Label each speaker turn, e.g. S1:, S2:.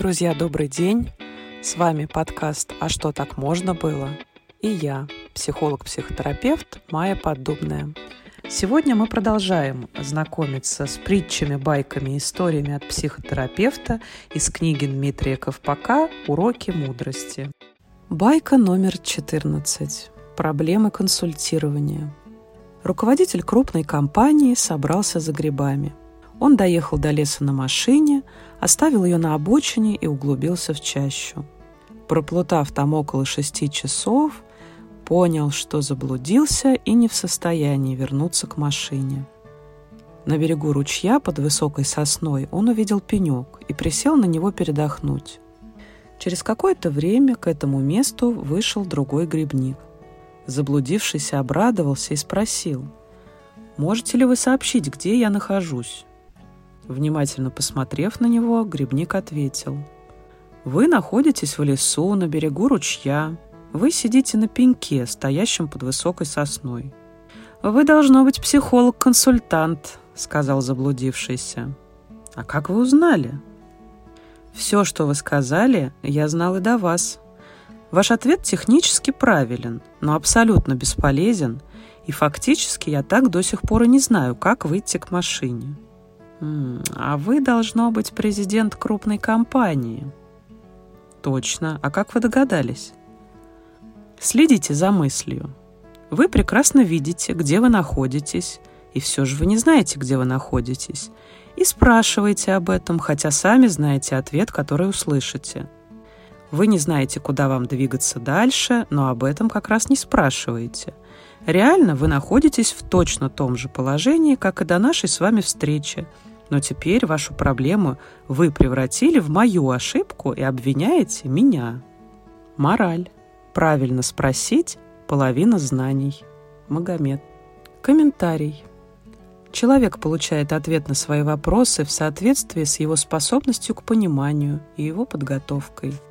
S1: Друзья, добрый день! С вами подкаст «А что так можно было?» и я, психолог-психотерапевт Майя Поддубная. Сегодня мы продолжаем знакомиться с притчами, байками, историями от психотерапевта из книги Дмитрия Ковпака «Уроки мудрости». Байка номер 14. Проблемы консультирования. Руководитель крупной компании собрался за грибами. Он доехал до леса на машине, оставил ее на обочине и углубился в чащу. Проплутав там около шести часов, понял, что заблудился и не в состоянии вернуться к машине. На берегу ручья под высокой сосной он увидел пенек и присел на него передохнуть. Через какое-то время к этому месту вышел другой грибник. Заблудившийся обрадовался и спросил, «Можете ли вы сообщить, где я нахожусь?» Внимательно посмотрев на него, грибник ответил. «Вы находитесь в лесу на берегу ручья. Вы сидите на пеньке, стоящем под высокой сосной. «Вы, должно быть, психолог-консультант», — сказал заблудившийся. «А как вы узнали?» «Все, что вы сказали, я знал и до вас. Ваш ответ технически правилен, но абсолютно бесполезен, и фактически я так до сих пор и не знаю, как выйти к машине». «А вы, должно быть, президент крупной компании». «Точно. А как вы догадались?» «Следите за мыслью. Вы прекрасно видите, где вы находитесь, и все же вы не знаете, где вы находитесь, и спрашиваете об этом, хотя сами знаете ответ, который услышите. Вы не знаете, куда вам двигаться дальше, но об этом как раз не спрашиваете. Реально вы находитесь в точно том же положении, как и до нашей с вами встречи – но теперь вашу проблему вы превратили в мою ошибку и обвиняете меня. Мораль. Правильно спросить – половина знаний. Магомед. Комментарий. Человек получает ответ на свои вопросы в соответствии с его способностью к пониманию и его подготовкой –